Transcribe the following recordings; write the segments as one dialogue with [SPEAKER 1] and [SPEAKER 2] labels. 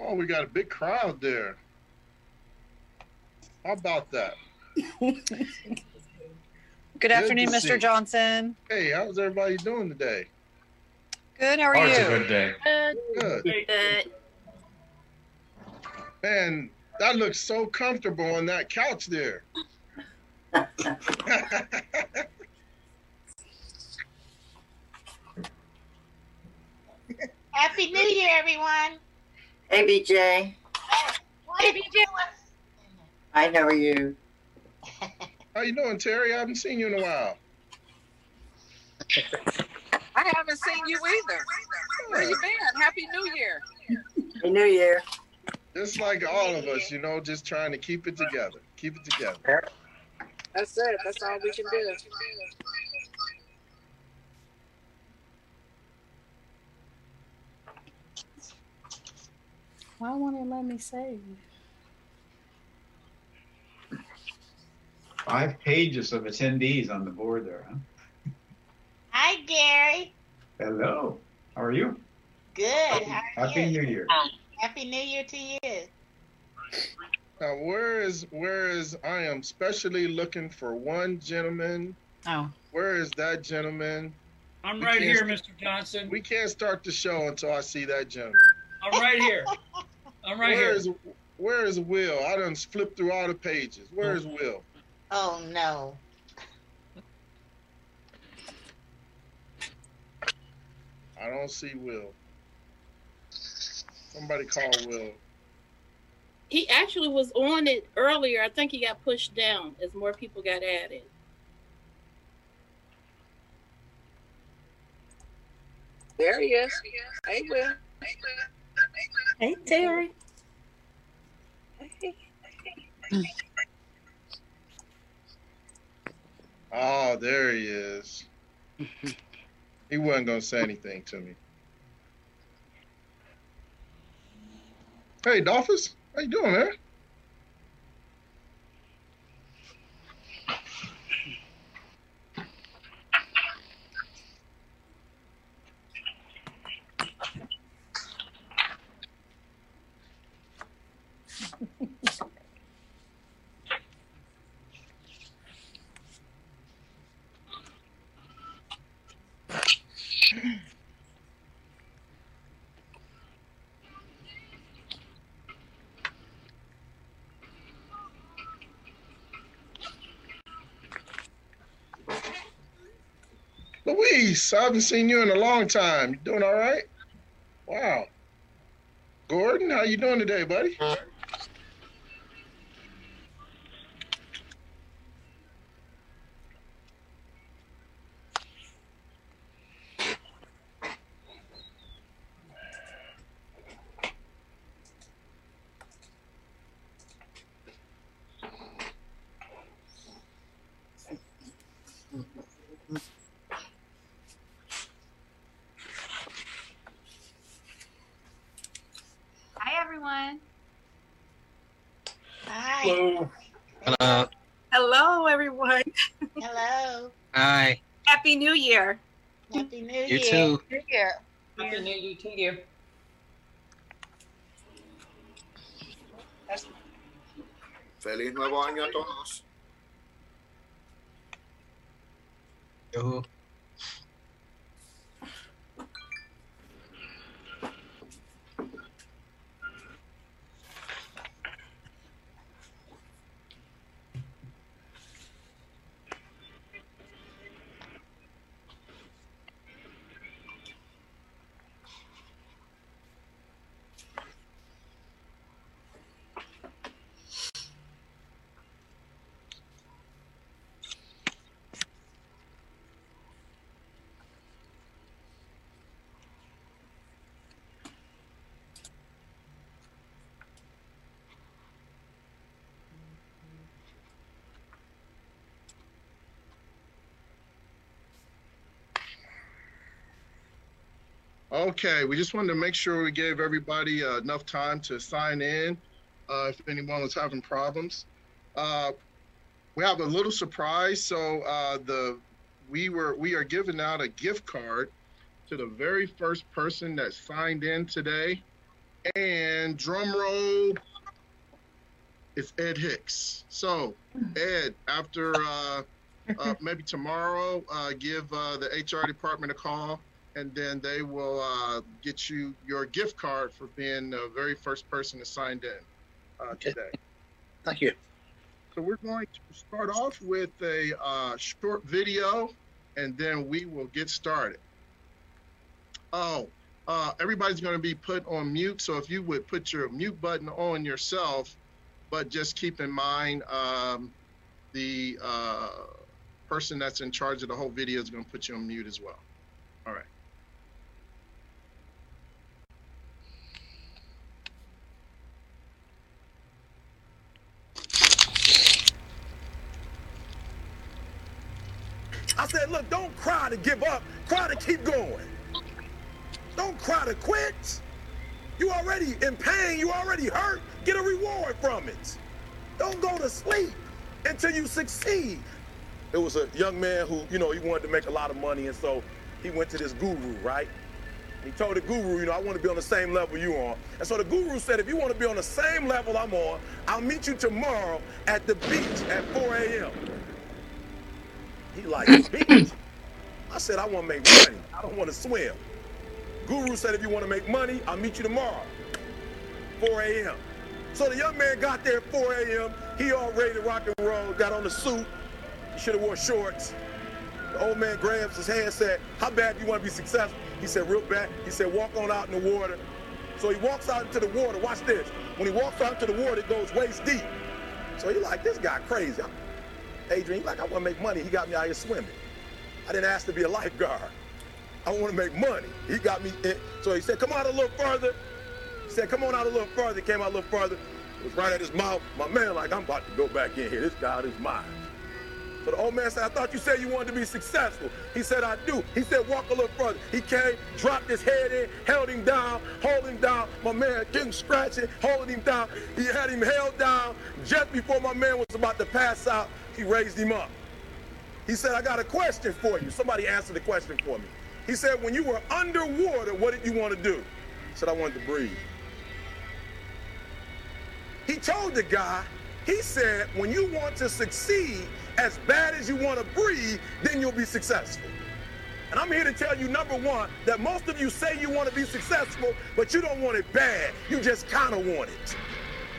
[SPEAKER 1] Oh, we got a big crowd there. How about that?
[SPEAKER 2] Good afternoon,
[SPEAKER 1] to see
[SPEAKER 2] Mr.
[SPEAKER 1] you.
[SPEAKER 2] Johnson.
[SPEAKER 1] Hey, how's everybody doing today?
[SPEAKER 2] Good. How are
[SPEAKER 3] it's a
[SPEAKER 2] you?
[SPEAKER 3] good day.
[SPEAKER 1] Good.
[SPEAKER 4] Good.
[SPEAKER 1] Man, that looks so comfortable on that couch there.
[SPEAKER 4] Happy New Year, everyone.
[SPEAKER 5] Hey, BJ.
[SPEAKER 4] What have you doing?
[SPEAKER 5] I know you.
[SPEAKER 1] How you doing, Terry? I haven't seen you in a while.
[SPEAKER 6] I haven't seen you either. Where you been? Happy New Year.
[SPEAKER 5] Happy New Year.
[SPEAKER 1] Just like all of us, you know, just trying to keep it together. Keep it together.
[SPEAKER 6] That's it. That's all we can do.
[SPEAKER 7] Why won't it let me save?
[SPEAKER 3] Five pages of attendees on the board there, huh?
[SPEAKER 4] Hi, Gary.
[SPEAKER 3] Hello. How are you?
[SPEAKER 4] Good.
[SPEAKER 3] Happy,
[SPEAKER 4] How are
[SPEAKER 3] Happy
[SPEAKER 4] you?
[SPEAKER 3] New Year.
[SPEAKER 4] Um, happy New Year to you.
[SPEAKER 1] Now, where is where is I am specially looking for one gentleman.
[SPEAKER 2] Oh,
[SPEAKER 1] Where is that gentleman?
[SPEAKER 8] I'm
[SPEAKER 1] We
[SPEAKER 8] right here, Mr. Johnson.
[SPEAKER 1] We can't start the show until I see that gentleman.
[SPEAKER 8] I'm right here. I'm right
[SPEAKER 1] Where
[SPEAKER 8] here.
[SPEAKER 1] is where is Will? I done flipped through all the pages. Where is oh. Will?
[SPEAKER 4] Oh, no.
[SPEAKER 1] I don't see Will. Somebody call Will.
[SPEAKER 9] He actually was on it earlier. I think he got pushed down as more people got added.
[SPEAKER 6] There he is. Hey, Will.
[SPEAKER 7] Hey, Terry.
[SPEAKER 1] Oh, there he is. he wasn't gonna say anything to me. Hey, Dolphus, how you doing, man? Luis, I haven't seen you in a long time. You doing all right? Wow. Gordon, how you doing today, buddy?
[SPEAKER 10] Hi, everyone.
[SPEAKER 4] Hi.
[SPEAKER 8] Hello.
[SPEAKER 11] Hello.
[SPEAKER 7] Hello, everyone.
[SPEAKER 4] Hello.
[SPEAKER 11] Hi.
[SPEAKER 7] Happy New Year.
[SPEAKER 4] Happy New Year.
[SPEAKER 11] You
[SPEAKER 4] Year.
[SPEAKER 11] too.
[SPEAKER 4] New Year.
[SPEAKER 6] Happy New Year to you.
[SPEAKER 12] Feliz nuevo año a todos.
[SPEAKER 11] Yo.
[SPEAKER 1] Okay, we just wanted to make sure we gave everybody uh, enough time to sign in uh, if anyone was having problems. Uh, we have a little surprise. So uh, the we were we are giving out a gift card to the very first person that signed in today. And drum roll, it's Ed Hicks. So, Ed, after uh, uh, maybe tomorrow, give the HR department a call, and then they will uh, get you your gift card for being the very first person to sign in uh,
[SPEAKER 13] Okay.
[SPEAKER 1] today.
[SPEAKER 13] Thank you.
[SPEAKER 1] So we're going to start off with a uh, short video, and then we will get started. Oh, uh, everybody's going to be put on mute. So if you would put your mute button on yourself, but just keep in mind um, the uh, person that's in charge of the whole video is going to put you on mute as well. All right.
[SPEAKER 14] I said, look, don't cry to give up. Cry to keep going. Don't cry to quit. You already in pain. You already hurt. Get a reward from it. Don't go to sleep until you succeed. It was a young man who, you know, he wanted to make a lot of money, and so he went to this guru, right? He told the guru, you know, I want to be on the same level you on. And so the guru said, if you want to be on the same level I'm on, I'll meet you tomorrow at the beach at 4 a.m. He like, beach? I said, I want to make money. I don't want to swim. Guru said, if you want to make money, I'll meet you tomorrow, 4 a.m. So the young man got there at 4 a.m. He all ready to rock and roll, got on the suit. He should have wore shorts. The old man grabs his hand, said, how bad do you want to be successful? He said, real bad. He said, walk on out in the water. So he walks out into the water. Watch this. When he walks out into the water, it goes waist deep. So he like, this guy crazy. Adrian, like, I want to make money. He got me out here swimming. I didn't ask to be a lifeguard. I want to make money. He got me in. So he said, come out a little further. He said, come on out a little further. Came out a little further. It was right at his mouth. My man like, I'm about to go back in here. This guy is mine. So the old man said, I thought you said you wanted to be successful. He said, I do. He said, walk a little further. He came, dropped his head in, held him down, hold him down. My man getting scratching, holding him down. He had him held down. Just before my man was about to pass out, he raised him up. He said, I got a question for you. Somebody answer the question for me. He said, when you were underwater, what did you want to do? I said, I wanted to breathe. He told the guy, he said, when you want to succeed as bad as you want to breathe, then you'll be successful. And I'm here to tell you, number one, that most of you say you want to be successful, but you don't want it bad. You just kind of want it.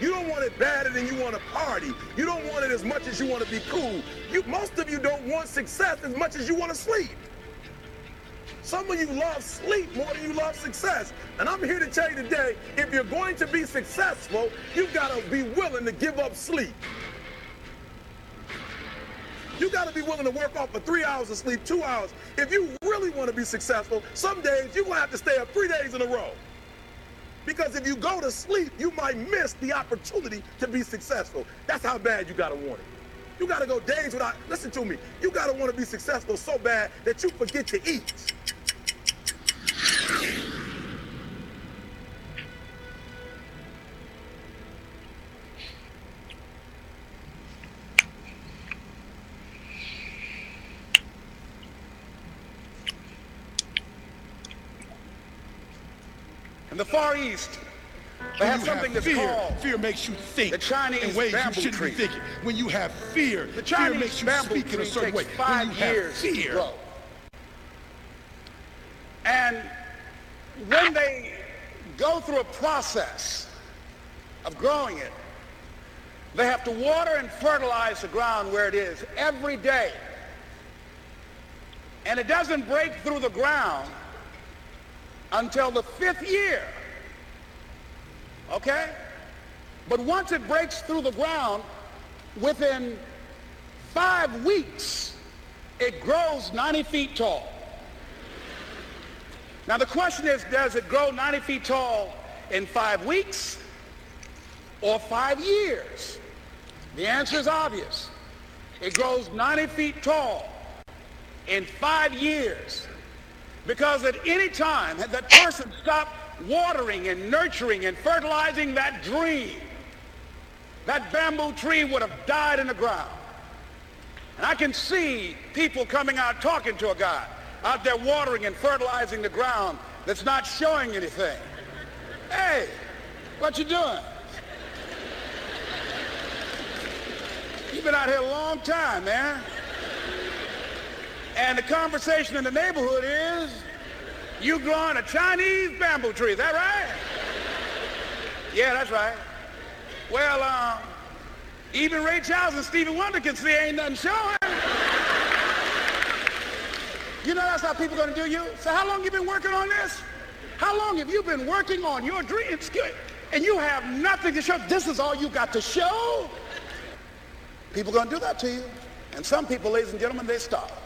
[SPEAKER 14] You don't want it badder than you want to party. You don't want it as much as you want to be cool. You, most of you don't want success as much as you want to sleep. Some of you love sleep more than you love success. And I'm here to tell you today, if you're going to be successful, you've got to be willing to give up sleep. You got to be willing to work off for three hours of sleep, two hours. If you really want to be successful, some days you're going to have to stay up three days in a row. Because if you go to sleep, you might miss the opportunity to be successful. That's how bad you got to want it. You got to go days without, listen to me, you got to want to be successful so bad that you forget to eat.
[SPEAKER 15] In the Far East, they have something
[SPEAKER 16] have
[SPEAKER 15] that's
[SPEAKER 16] fear,
[SPEAKER 15] called
[SPEAKER 16] fear makes you think
[SPEAKER 15] the Chinese
[SPEAKER 16] in ways you shouldn't
[SPEAKER 15] tree.
[SPEAKER 16] be thinking. When you have fear,
[SPEAKER 15] The
[SPEAKER 16] fear
[SPEAKER 15] Chinese
[SPEAKER 16] makes you speak in a certain way. When you have fear,
[SPEAKER 15] grow. And when they go through a process of growing it, they have to water and fertilize the ground where it is every day. And it doesn't break through the ground until the fifth year. Okay? But once it breaks through the ground, within five weeks, it grows 90 feet tall. Now the question is, does it grow 90 feet tall in five weeks or five years? The answer is obvious. It grows 90 feet tall in five years. Because at any time had that person stopped watering and nurturing and fertilizing that dream, that bamboo tree would have died in the ground. And I can see people coming out talking to a guy out there watering and fertilizing the ground that's not showing anything. Hey, What you doing? You've been out here a long time, man. And the conversation in the neighborhood is, you growing a Chinese bamboo tree, is that right? Yeah, that's right. Well, um, even Ray Charles and Stevie Wonder can see ain't nothing showing. You know that's how people gonna do you? So how long you been working on this? How long have you been working on your dreams? And you have nothing to show. This is all you got to show. People gonna do that to you. And some people, ladies and gentlemen, they stop.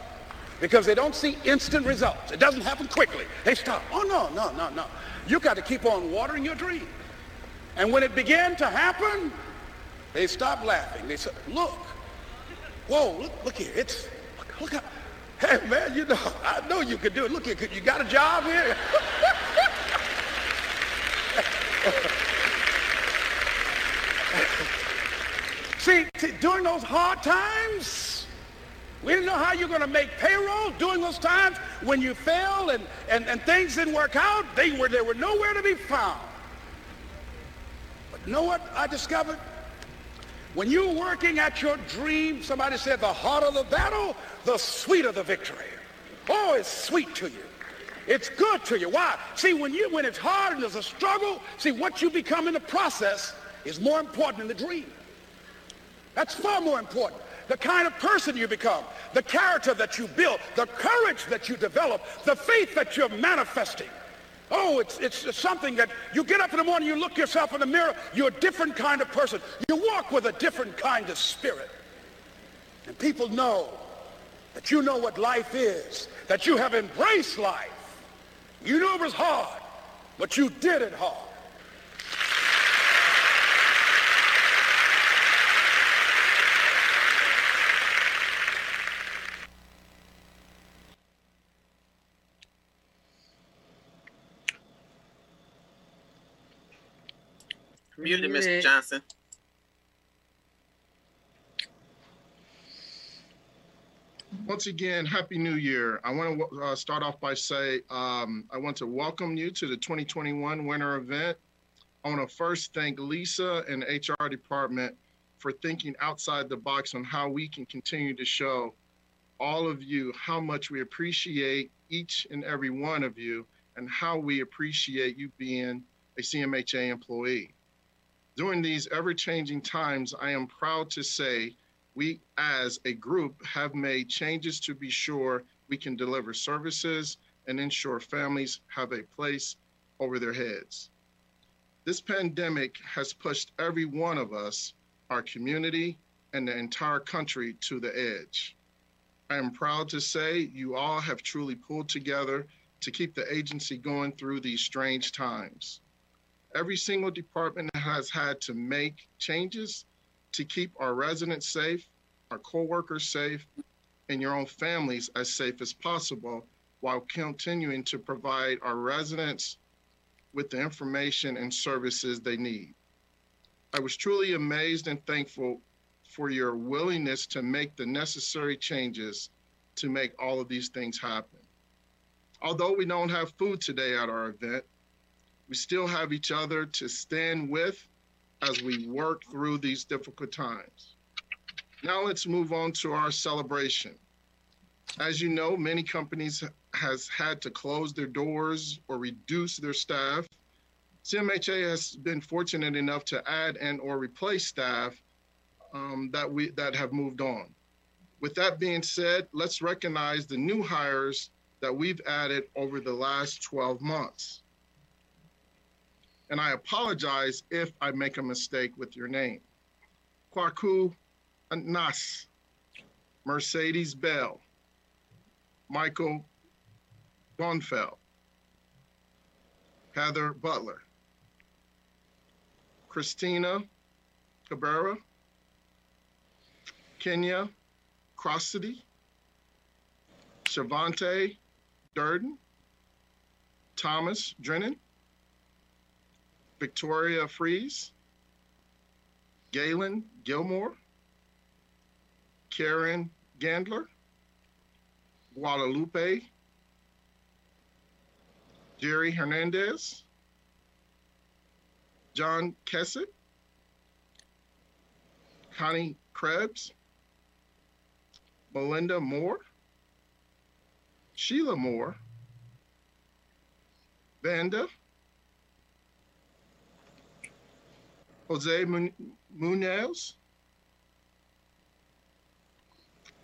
[SPEAKER 15] Because they don't see instant results. It doesn't happen quickly. They stop. Oh no, no, no, no. You got to keep on watering your dream. And when it began to happen, they stopped laughing. They said, look, whoa, look, look here. It's, look, look how, hey man, you know, I know you could do it. Look here, you got a job here? See, t- during those hard times, we didn't know how you're going to make payroll during those times when you fell and, and, and things didn't work out. They were, they were nowhere to be found. But know what I discovered? When you're working at your dream, somebody said the harder the battle, the sweeter the victory. Oh, it's sweet to you. It's good to you. Why? See, when you when it's hard and there's a struggle, see what you become in the process is more important than the dream. That's far more important. The kind of person you become, the character that you build, the courage that you develop, the faith that you're manifesting. Oh, it's, it's something that you get up in the morning, you look yourself in the mirror, you're a different kind of person. You walk with a different kind of spirit. And people know that you know what life is, that you have embraced life. You know it was hard, but you did it hard.
[SPEAKER 13] Muted, Mr. Johnson.
[SPEAKER 1] Once again, Happy New Year. I want to uh, start off by say um, I want to welcome you to the 2021 winter event. I want to first thank Lisa and the HR department for thinking outside the box on how we can continue to show all of you how much we appreciate each and every one of you and how we appreciate you being a CMHA employee. During these ever changing times, I am proud to say we as a group have made changes to be sure we can deliver services and ensure families have a place over their heads. This pandemic has pushed every one of us, our community, and the entire country to the edge. I am proud to say you all have truly pulled together to keep the agency going through these strange times. Every single department has had to make changes to keep our residents safe, our coworkers safe, and your own families as safe as possible while continuing to provide our residents with the information and services they need. I was truly amazed and thankful for your willingness to make the necessary changes to make all of these things happen. Although we don't have food today at our event, we still have each other to stand with as we work through these difficult times. Now let's move on to our celebration. As you know, many companies has had to close their doors or reduce their staff. CMHA has been fortunate enough to add and or replace staff um, that we that have moved on. With that being said, let's recognize the new hires that we've added over the last 12 months. And I apologize if I make a mistake with your name. Kwaku Nas, Mercedes Bell, Michael Bonfeld, Heather Butler, Christina Cabrera, Kenya Crossity, Shavante Durden, Thomas Drennan, Victoria Fries, Galen Gilmore, Karen Gandler, Guadalupe, Jerry Hernandez, John Kessett, Connie Krebs, Melinda Moore, Sheila Moore, Vanda, Jose Mun- Munoz,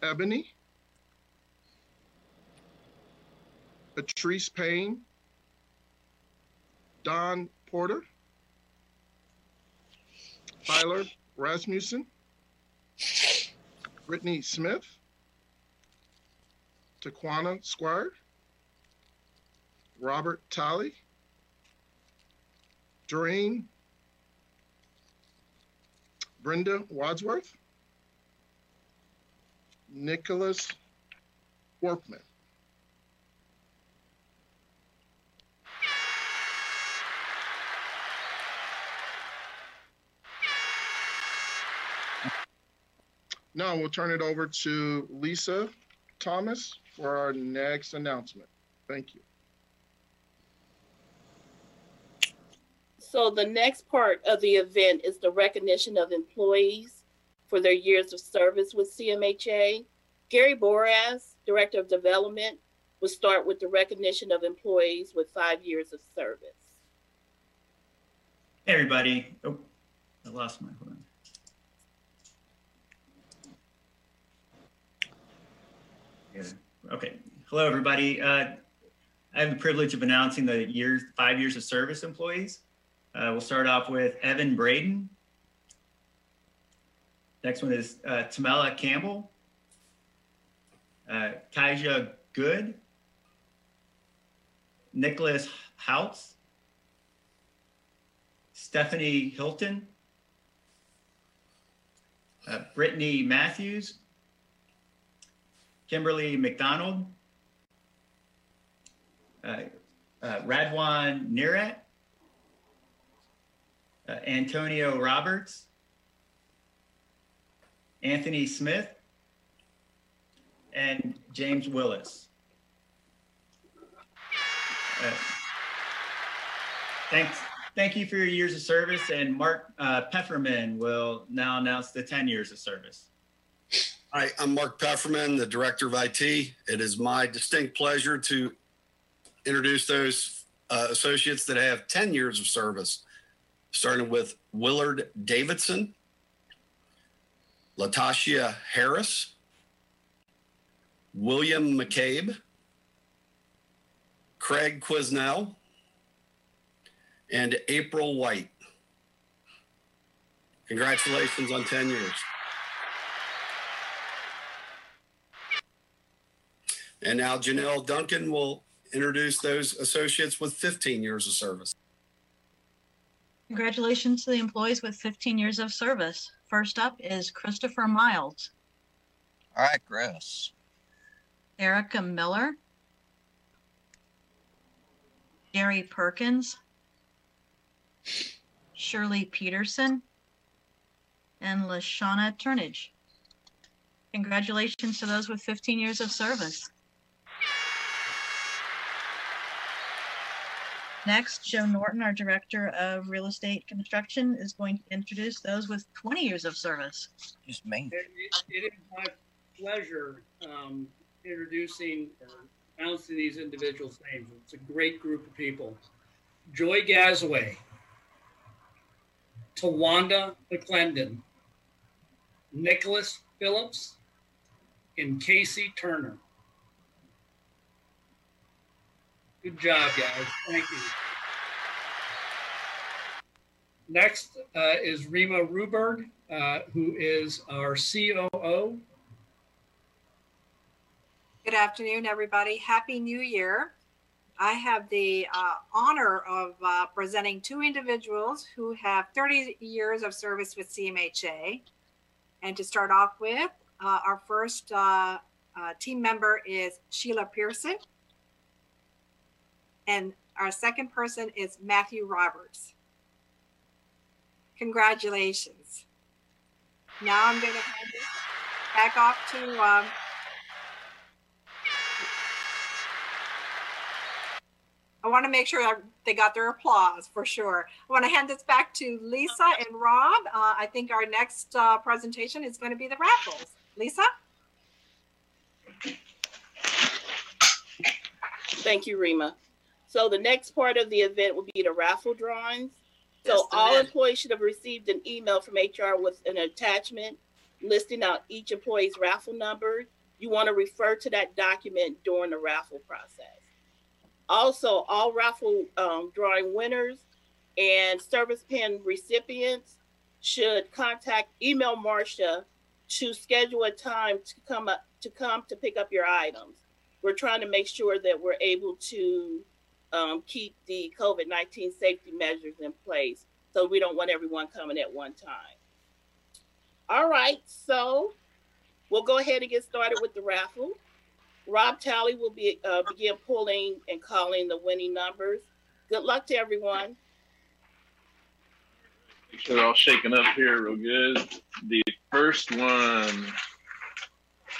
[SPEAKER 1] Ebony, Patrice Payne, Don Porter, Tyler Rasmussen, Brittany Smith, Taquana Squire, Robert Talley, Doreen, Brenda Wadsworth, Nicholas Workman. Now we'll turn it over to Lisa Thomas for our next announcement. Thank you.
[SPEAKER 9] So the next part of the event is the recognition of employees for their years of service with CMHA. Gary Boras, Director of Development, will start with the recognition of employees with five years of service.
[SPEAKER 17] Hey, everybody. Oh, I lost my, on. Yeah. Okay. Hello, everybody. Uh, I have the privilege of announcing the years, five years of service employees. Uh, we'll start off with Evan Braden. Next one is uh, Tamela Campbell. Uh, Kaija Good. Nicholas Houtz. Stephanie Hilton. Uh, Brittany Matthews. Kimberly McDonald. Uh, uh, Radwan Nirat. Uh, Antonio Roberts. Anthony Smith. And James Willis. Uh, thanks. Thank you for your years of service. And Mark uh, Pefferman will now announce the 10 years of service.
[SPEAKER 18] Hi, I'm Mark Pefferman, the Director of IT. It is my distinct pleasure to introduce those uh, associates that have 10 years of service, starting with Willard Davidson, Latasha Harris, William McCabe, Craig Quisnell, and April White. Congratulations on 10 years. And now Janelle Duncan will introduce those associates with 15 years of service.
[SPEAKER 19] Congratulations to the employees with 15 years of service. First up is Christopher Miles,
[SPEAKER 11] All right, Chris.
[SPEAKER 19] Erica Miller, Gary Perkins, Shirley Peterson, and Lashana Turnage. Congratulations to those with 15 years of service. Next, Joe Norton, our Director of Real Estate Construction, is going to introduce those with 20 years of service.
[SPEAKER 11] Just me.
[SPEAKER 8] It, it- it is my pleasure um, introducing or announcing these individuals' names. It's a great group of people. Joy Gazaway, Tawanda McClendon, Nicholas Phillips, and Casey Turner. Good job, guys. Thank you. Next uh, is Rima Ruberg, uh, who is our COO.
[SPEAKER 2] Good afternoon, everybody. Happy New Year. I have the uh, honor of uh, presenting two individuals who have 30 years of service with CMHA. And to start off with, uh, our first uh, team member is Sheila Pearson. And our second person is Matthew Roberts. Congratulations. Now I'm going to hand it back off to um, I want to make sure they got their applause for sure. I want to hand this back to Lisa and Rob. Uh, I think our next uh, presentation is going to be the raffles. Lisa?
[SPEAKER 9] Thank you, Rima. So the next part of the event will be the raffle drawings. So all
[SPEAKER 6] minute.
[SPEAKER 9] employees should have received an email from HR with an attachment listing out each employee's raffle number. You want to refer to that document during the raffle process. Also, all raffle um, drawing winners and service pin recipients should contact email Marcia to schedule a time to come up to come to pick up your items. We're trying to make sure that we're able to um, keep the COVID 19 safety measures in place. So we don't want everyone coming at one time. All right, so we'll go ahead and get started with the raffle. Rob Talley will be uh, begin pulling and calling the winning numbers. Good luck to everyone.
[SPEAKER 20] They're all shaking up here real good. The first one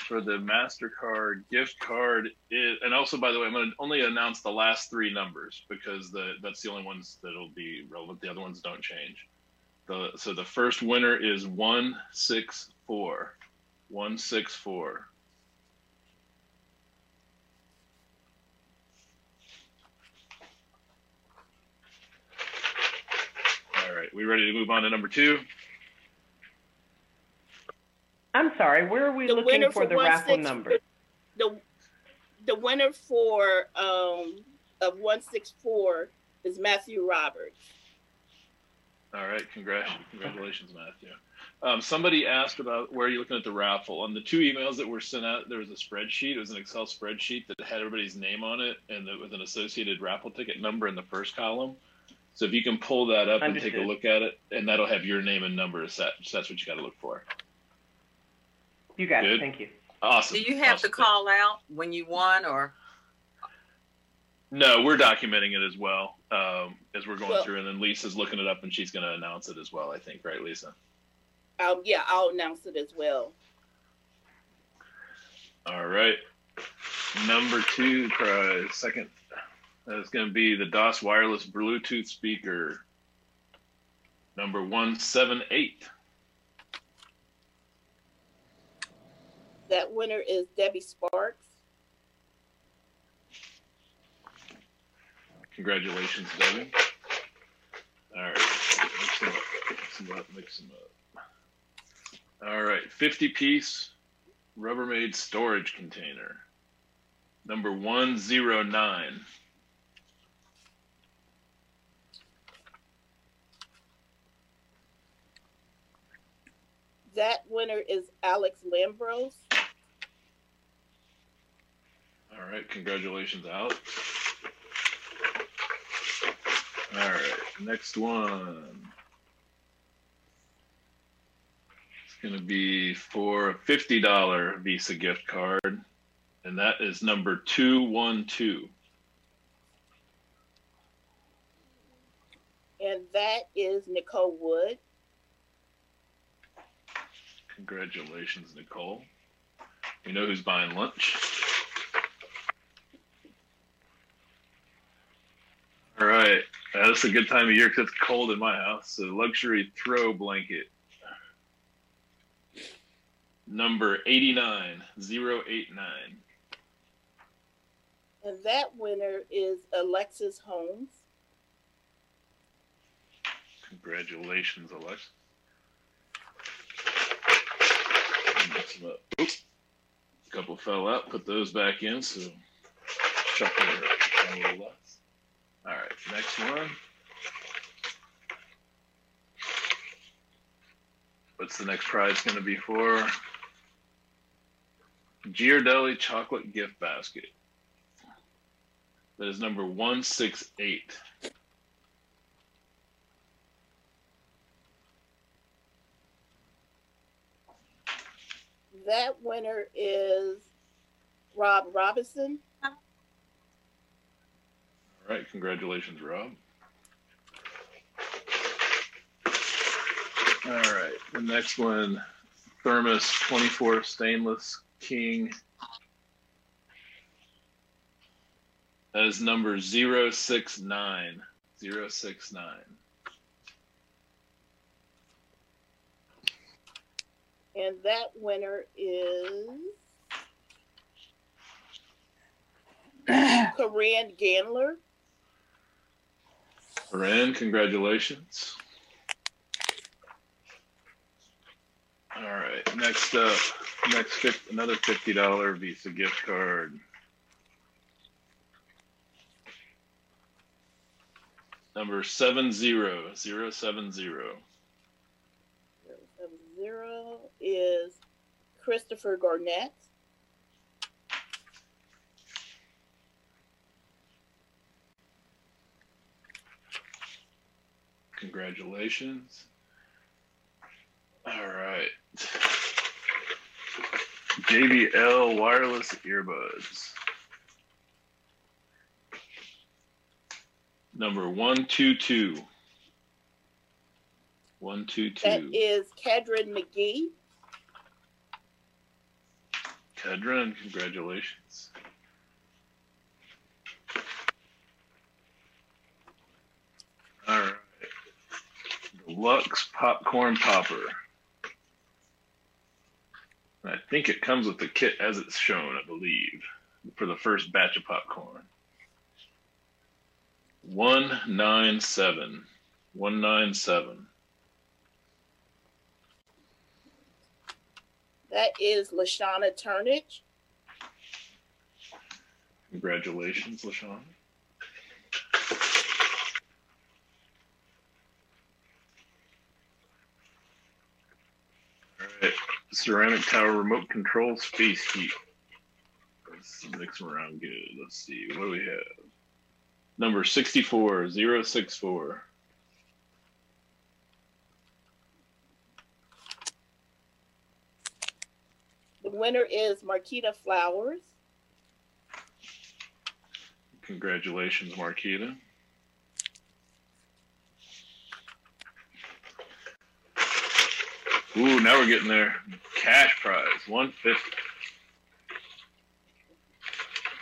[SPEAKER 20] for the MasterCard gift card is, and also by the way, I'm going to only announce the last three numbers because the that's the only ones that'll be relevant. The other ones don't change. The so the first winner is one six four, one six four. All right, we ready to move on to number two?
[SPEAKER 21] I'm sorry, where are we
[SPEAKER 9] The
[SPEAKER 21] looking for
[SPEAKER 9] for
[SPEAKER 21] the raffle number?
[SPEAKER 9] The the winner for um, of 164 is Matthew Roberts.
[SPEAKER 20] All right, congrats, congratulations, Matthew. Um, somebody asked about where you're you looking at the raffle. On the two emails that were sent out, there was a spreadsheet. It was an Excel spreadsheet that had everybody's name on it and it with an associated raffle ticket number in the first column. So if you can pull that up and take a look at it, and that'll have your name and number set. So that's what you got to look for.
[SPEAKER 21] You got
[SPEAKER 20] Good.
[SPEAKER 21] it, thank you.
[SPEAKER 20] Awesome.
[SPEAKER 6] Do you have to call out when you won or?
[SPEAKER 20] No, we're documenting it as well um, as we're going
[SPEAKER 9] Well-
[SPEAKER 20] through, and then Lisa's looking it up and she's going to announce it as well. I think, right, Lisa?
[SPEAKER 9] Um, yeah, I'll announce it as well.
[SPEAKER 20] All right. Number two prize, second. That's going to be the DOS wireless Bluetooth speaker. Number 178.
[SPEAKER 9] That winner is Debbie Sparks.
[SPEAKER 20] Congratulations, Debbie. All right. Mix them up. Mix them up. Mix them up. All right. 50 piece Rubbermaid storage container. Number 109.
[SPEAKER 9] That winner is Alex Lambros.
[SPEAKER 20] All right, congratulations, Alex. All right, next one. It's going to be for a $50 Visa gift card, and that is number 212.
[SPEAKER 9] And that is Nicole Wood.
[SPEAKER 20] Congratulations, Nicole. We know who's buying lunch. All right, uh, this is a good time of year because it's cold in my house. So, luxury throw blanket. Number 89089.
[SPEAKER 9] And that winner is Alexis Holmes.
[SPEAKER 20] Congratulations, Alex. Them up. Uh, oops. A couple fell out. Put those back in. So shuffle it a little less. All right, next one. What's the next prize going to be for? Ghirardelli chocolate gift basket. That is number 168.
[SPEAKER 9] That winner is Rob Robinson.
[SPEAKER 20] All right, congratulations, Rob. All right, the next one, Thermos 24 stainless king. Is number 069. 069.
[SPEAKER 9] And that winner is Corinne Gandler.
[SPEAKER 20] Corinne, congratulations. All right, next up, next another fifty dollar Visa gift card. Number seven zero zero seven zero.
[SPEAKER 9] Zero is Christopher Garnett.
[SPEAKER 20] Congratulations. All right. JBL wireless earbuds. Number one two two. One two
[SPEAKER 9] That
[SPEAKER 20] two.
[SPEAKER 9] is Kedron McGee.
[SPEAKER 20] Kedron, congratulations. All right. Deluxe popcorn popper. I think it comes with the kit as it's shown, I believe, for the first batch of popcorn. 197. 197.
[SPEAKER 9] That is Lashana Turnage.
[SPEAKER 20] Congratulations, Lashana. All right, ceramic tower remote control space heat. Let's mix them around good. Let's see, what do we have? Number 64,
[SPEAKER 9] winner is Marquita Flowers.
[SPEAKER 20] Congratulations, Marquita. Ooh, now we're getting there. Cash prize, 150.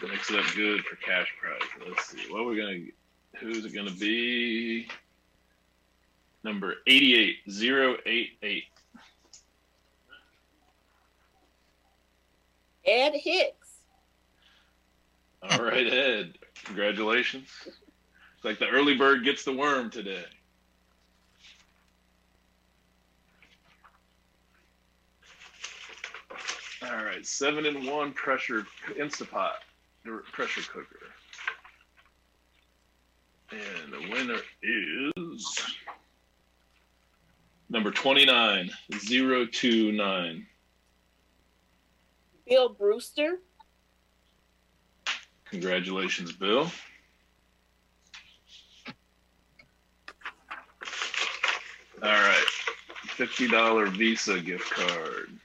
[SPEAKER 20] Mix it up good for cash prize. Let's see. What we're we gonna who's it gonna be? Number 88,
[SPEAKER 9] Ed Hicks.
[SPEAKER 20] All right, Ed. Congratulations. It's like the early bird gets the worm today. All right, seven in one pressure Instapot pressure cooker. And the winner is number 29, 029.
[SPEAKER 9] Bill Brewster.
[SPEAKER 20] Congratulations, Bill. All right, $50 Visa gift card.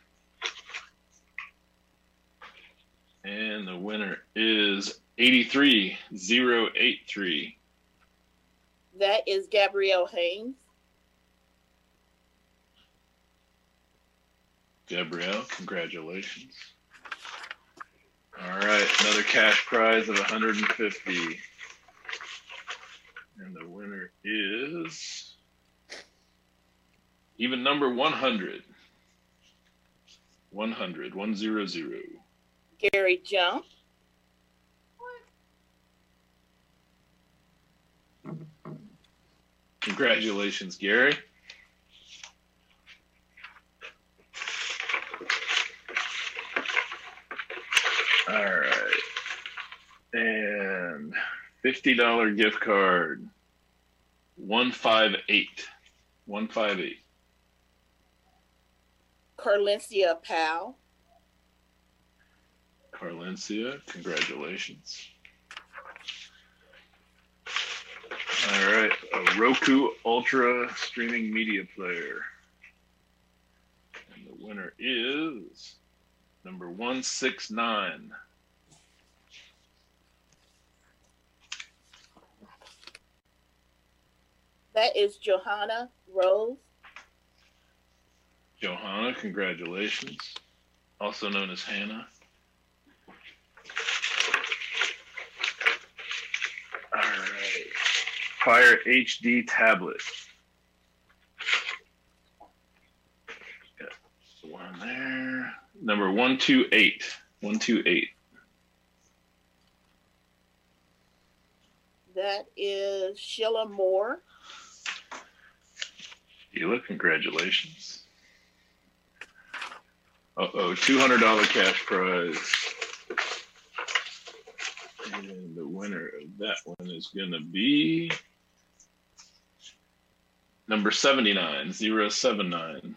[SPEAKER 20] And the winner is 83083.
[SPEAKER 9] That is Gabrielle Haynes.
[SPEAKER 20] Gabrielle, congratulations. All right, another cash prize of 150. And the winner is even number 100. 100, 100.
[SPEAKER 9] Gary Jump.
[SPEAKER 20] Congratulations, Gary. All right. And $50 gift card. 158. 158.
[SPEAKER 9] Carlencia Powell.
[SPEAKER 20] Carlencia, congratulations. All right, a Roku Ultra streaming media player. And the winner is number 169.
[SPEAKER 9] That is Johanna Rose.
[SPEAKER 20] Johanna, congratulations. Also known as Hannah. All right. Fire HD tablet. Got one there. Number 128. 128.
[SPEAKER 9] That is Sheila Moore.
[SPEAKER 20] Sheila, congratulations. Uh oh, $200 cash prize. And the winner of that one is going to be number 79, 079.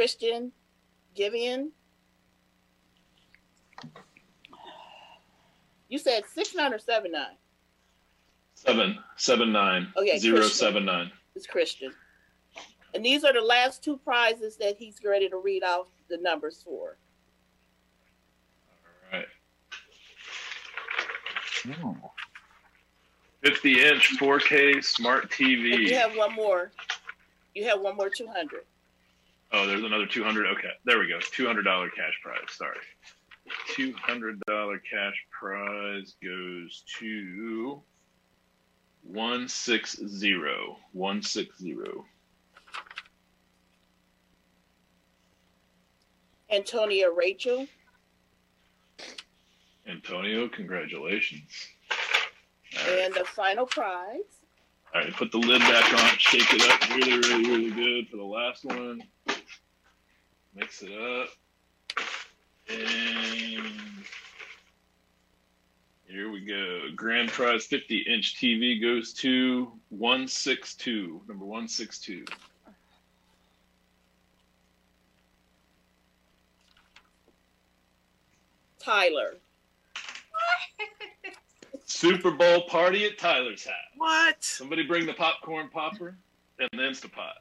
[SPEAKER 9] Christian Givian. You said six nine or seven nine.
[SPEAKER 20] Seven, seven nine,
[SPEAKER 9] Okay,
[SPEAKER 20] zero
[SPEAKER 9] Christian.
[SPEAKER 20] seven nine.
[SPEAKER 9] It's Christian. And these are the last two prizes that he's ready to read off the numbers for.
[SPEAKER 20] All right. Hmm. 50 inch 4K smart
[SPEAKER 9] And
[SPEAKER 20] TV.
[SPEAKER 9] you have one more. You have one more two hundred.
[SPEAKER 20] Oh, there's another 200. Okay, there we go. $200 cash prize. Sorry. $200 cash prize goes to 160. 160.
[SPEAKER 9] Antonia Rachel.
[SPEAKER 20] Antonio, congratulations.
[SPEAKER 9] And the final prize.
[SPEAKER 20] All right, put the lid back on, shake it up really, really, really good for the last one. Mix it up. And here we go. Grand prize 50 inch TV goes to 162, number 162.
[SPEAKER 9] Tyler.
[SPEAKER 20] Super Bowl party at Tyler's house.
[SPEAKER 13] What?
[SPEAKER 20] Somebody bring the popcorn popper and the Instapot.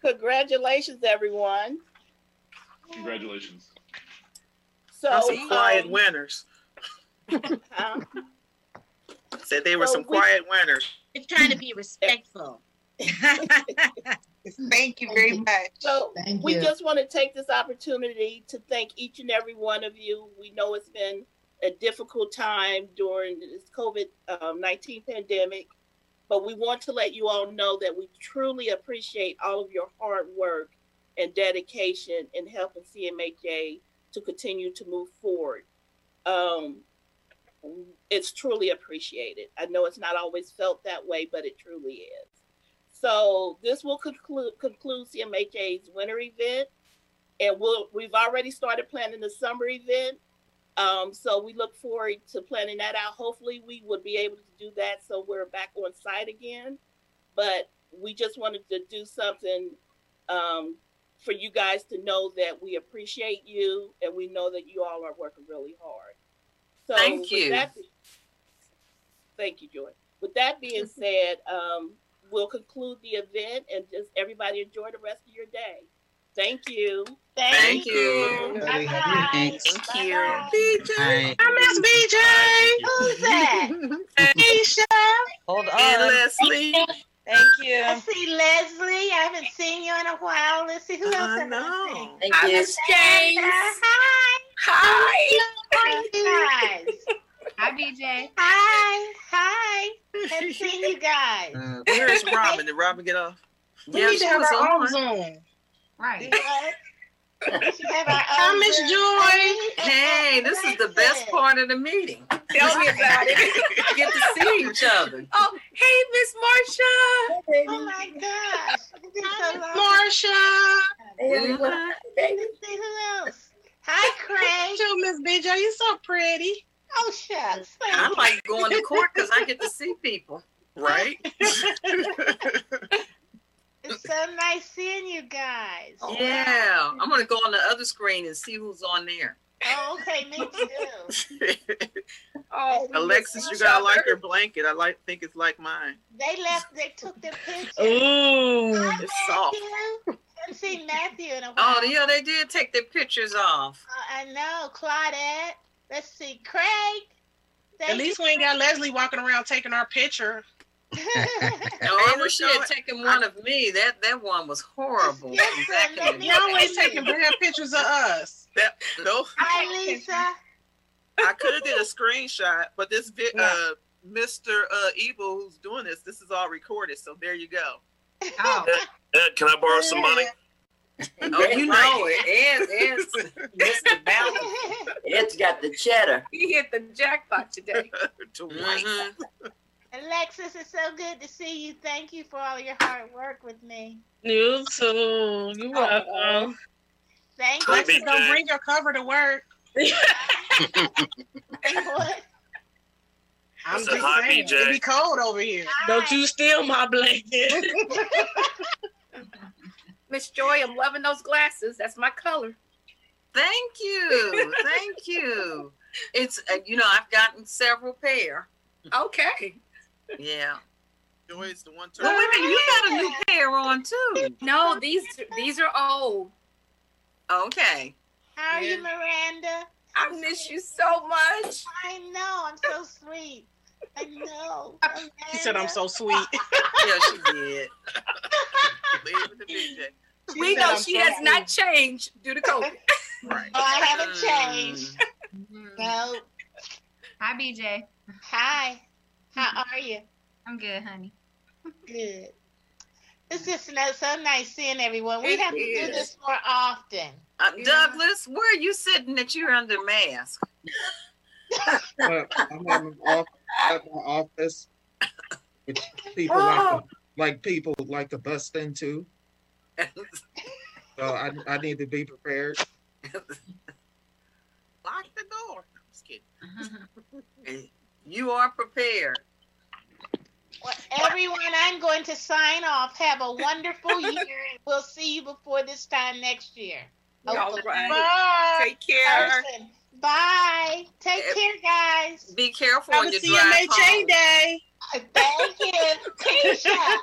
[SPEAKER 9] Congratulations, everyone.
[SPEAKER 20] Congratulations.
[SPEAKER 9] So
[SPEAKER 13] That's some quiet
[SPEAKER 9] um,
[SPEAKER 13] winners.
[SPEAKER 9] huh?
[SPEAKER 13] Said they were
[SPEAKER 9] So
[SPEAKER 13] some
[SPEAKER 9] we-
[SPEAKER 13] quiet winners.
[SPEAKER 4] It's trying to be respectful.
[SPEAKER 6] Thank you very much.
[SPEAKER 9] So
[SPEAKER 6] Thank
[SPEAKER 9] we
[SPEAKER 6] you.
[SPEAKER 9] just want to take this opportunity to thank each and every one of you. We know it's been a difficult time during this COVID um, 19 pandemic, but we want to let you all know that we truly appreciate all of your hard work and dedication in helping CMHA to continue to move forward. Um, it's truly appreciated. I know it's not always felt that way, but it truly is. So this will conclude conclude CMHA's winter event, and we'll we've already started planning the summer event. Um, so we look forward to planning that out. Hopefully, we would be able to do that so we're back on site again. But we just wanted to do something um, for you guys to know that we appreciate you and we know that you all are working really hard. So
[SPEAKER 6] Thank you.
[SPEAKER 9] that be- thank you, Joy. With that being said, um, we'll conclude the event and just everybody enjoy the rest of your day. Thank you.
[SPEAKER 6] Thank you.
[SPEAKER 4] Bye-bye.
[SPEAKER 6] Thank you.
[SPEAKER 4] Bye.
[SPEAKER 6] I miss BJ.
[SPEAKER 4] Who's that?
[SPEAKER 6] Aisha.
[SPEAKER 11] Hold on. And.
[SPEAKER 6] Leslie.
[SPEAKER 7] Thank you.
[SPEAKER 4] I see Leslie. I haven't seen you in a while. Let's see who else
[SPEAKER 6] I
[SPEAKER 4] have
[SPEAKER 6] know.
[SPEAKER 7] Thank
[SPEAKER 6] I
[SPEAKER 7] you.
[SPEAKER 6] miss James.
[SPEAKER 4] Hi.
[SPEAKER 6] Hi.
[SPEAKER 4] How you guys?
[SPEAKER 10] Hi, BJ.
[SPEAKER 4] Hi. Hi. Haven't seen you guys.
[SPEAKER 11] Uh,
[SPEAKER 13] Where's Robin? Did Robin get off?
[SPEAKER 6] We
[SPEAKER 7] Yeah,
[SPEAKER 6] need to
[SPEAKER 7] she
[SPEAKER 6] have
[SPEAKER 7] was
[SPEAKER 6] our own
[SPEAKER 7] on.
[SPEAKER 6] Zoom.
[SPEAKER 10] Right.
[SPEAKER 4] What? We should have our
[SPEAKER 6] Hi, Miss Joy.
[SPEAKER 7] Hey, this is the best part of the meeting.
[SPEAKER 6] Tell me about it.
[SPEAKER 7] Get to see each other.
[SPEAKER 6] Oh, hey, Miss Marcia.
[SPEAKER 4] Oh my gosh. It's been so long.
[SPEAKER 6] Marcia.
[SPEAKER 4] Let's see who else. Hi, Craig.
[SPEAKER 6] Too, Miss BJ. You're so pretty.
[SPEAKER 4] Oh, shucks. Thank
[SPEAKER 7] I
[SPEAKER 4] you.
[SPEAKER 7] like going to court because I get to see people.
[SPEAKER 13] Right?
[SPEAKER 4] It's so nice seeing you guys.
[SPEAKER 7] Oh, yeah, I'm gonna go on the other screen and see who's on there.
[SPEAKER 4] Oh, okay, me too.
[SPEAKER 6] Oh,
[SPEAKER 13] Alexis, you gotta like your blanket. I like think it's like mine.
[SPEAKER 4] They left. They took their picture.
[SPEAKER 7] Ooh.
[SPEAKER 4] Hi,
[SPEAKER 13] It's soft.
[SPEAKER 4] Matthew. Haven't seen Matthew in a while.
[SPEAKER 7] Oh yeah, they did take their pictures off.
[SPEAKER 4] Uh, I know, Claudette. Let's see, Craig.
[SPEAKER 6] At least we ain't got Leslie walking around taking our picture.
[SPEAKER 7] Oh, I wish she had taken one of me. That that one was horrible.
[SPEAKER 4] Yes,
[SPEAKER 7] Back in
[SPEAKER 4] let
[SPEAKER 7] the
[SPEAKER 4] me
[SPEAKER 6] You always taking bad pictures of us.
[SPEAKER 13] That no.
[SPEAKER 4] Hi, Lisa.
[SPEAKER 13] I could have did a screenshot, but this vi-
[SPEAKER 2] Yeah.
[SPEAKER 13] uh, Mr. Uh, Evil who's doing this, this is all recorded. So there you go.
[SPEAKER 10] Oh,
[SPEAKER 12] Ed, can I borrow some money?
[SPEAKER 7] Oh, you know it. Ed, Ed's Mr. Bounty. Ed's got the cheddar.
[SPEAKER 6] He hit the jackpot today.
[SPEAKER 7] Mhm.
[SPEAKER 4] Alexis, it's so good to see you. Thank you for all your hard work with me.
[SPEAKER 22] You too. You welcome.
[SPEAKER 4] Thank
[SPEAKER 12] Hi,
[SPEAKER 4] you.
[SPEAKER 22] Don't bring your cover to work.
[SPEAKER 4] What?
[SPEAKER 22] I'm
[SPEAKER 12] said,
[SPEAKER 22] just
[SPEAKER 12] "Hi,
[SPEAKER 22] saying,
[SPEAKER 12] BJ."
[SPEAKER 22] it be cold over here. Don't you steal my blanket.
[SPEAKER 6] Miss Joy, I'm loving those glasses. That's my color.
[SPEAKER 7] Thank you. Thank you. It's, uh, you know, I've gotten several pair.
[SPEAKER 6] Okay.
[SPEAKER 7] Yeah.
[SPEAKER 13] Joy is the one.
[SPEAKER 7] Well, wait a minute, you got a new pair on too.
[SPEAKER 6] No, these these are old.
[SPEAKER 7] Okay.
[SPEAKER 4] How are
[SPEAKER 6] Yeah.
[SPEAKER 4] you, Miranda?
[SPEAKER 6] I miss you so much.
[SPEAKER 4] I know. I'm so sweet. I know.
[SPEAKER 22] She said I'm so sweet.
[SPEAKER 7] Yeah, she did.
[SPEAKER 13] Leave it to BJ.
[SPEAKER 22] She
[SPEAKER 6] we know
[SPEAKER 22] I'm
[SPEAKER 6] she
[SPEAKER 22] so
[SPEAKER 6] has
[SPEAKER 22] sweet.
[SPEAKER 6] not changed due to COVID.
[SPEAKER 13] Right.
[SPEAKER 4] Oh, I haven't mm. changed. Mm-hmm. No.
[SPEAKER 10] hi, BJ.
[SPEAKER 4] Hi. How mm-hmm. are you?
[SPEAKER 10] I'm good, honey.
[SPEAKER 4] Good. It's just so nice seeing everyone. We
[SPEAKER 7] It
[SPEAKER 4] have to do this more often.
[SPEAKER 7] Uh, Douglas, where are you sitting that you're under mask?
[SPEAKER 23] I'm at my, off, at my office, which people
[SPEAKER 7] Oh.
[SPEAKER 23] like, to, like people like to bust into. So I, I need to be prepared.
[SPEAKER 13] Lock the door. I'm just kidding.
[SPEAKER 7] You are prepared.
[SPEAKER 4] Well, everyone, I'm going to sign off. Have a wonderful year. We'll see you before this time next year.
[SPEAKER 6] All
[SPEAKER 4] Hopefully.
[SPEAKER 6] right.
[SPEAKER 22] Bye.
[SPEAKER 6] Take care.
[SPEAKER 4] Person. Bye. Take
[SPEAKER 7] Eh,
[SPEAKER 4] care, guys.
[SPEAKER 7] Be careful
[SPEAKER 22] Have
[SPEAKER 7] when
[SPEAKER 22] a
[SPEAKER 7] you drive
[SPEAKER 22] CMHA
[SPEAKER 7] home.
[SPEAKER 22] day.
[SPEAKER 4] Thank you. Keisha.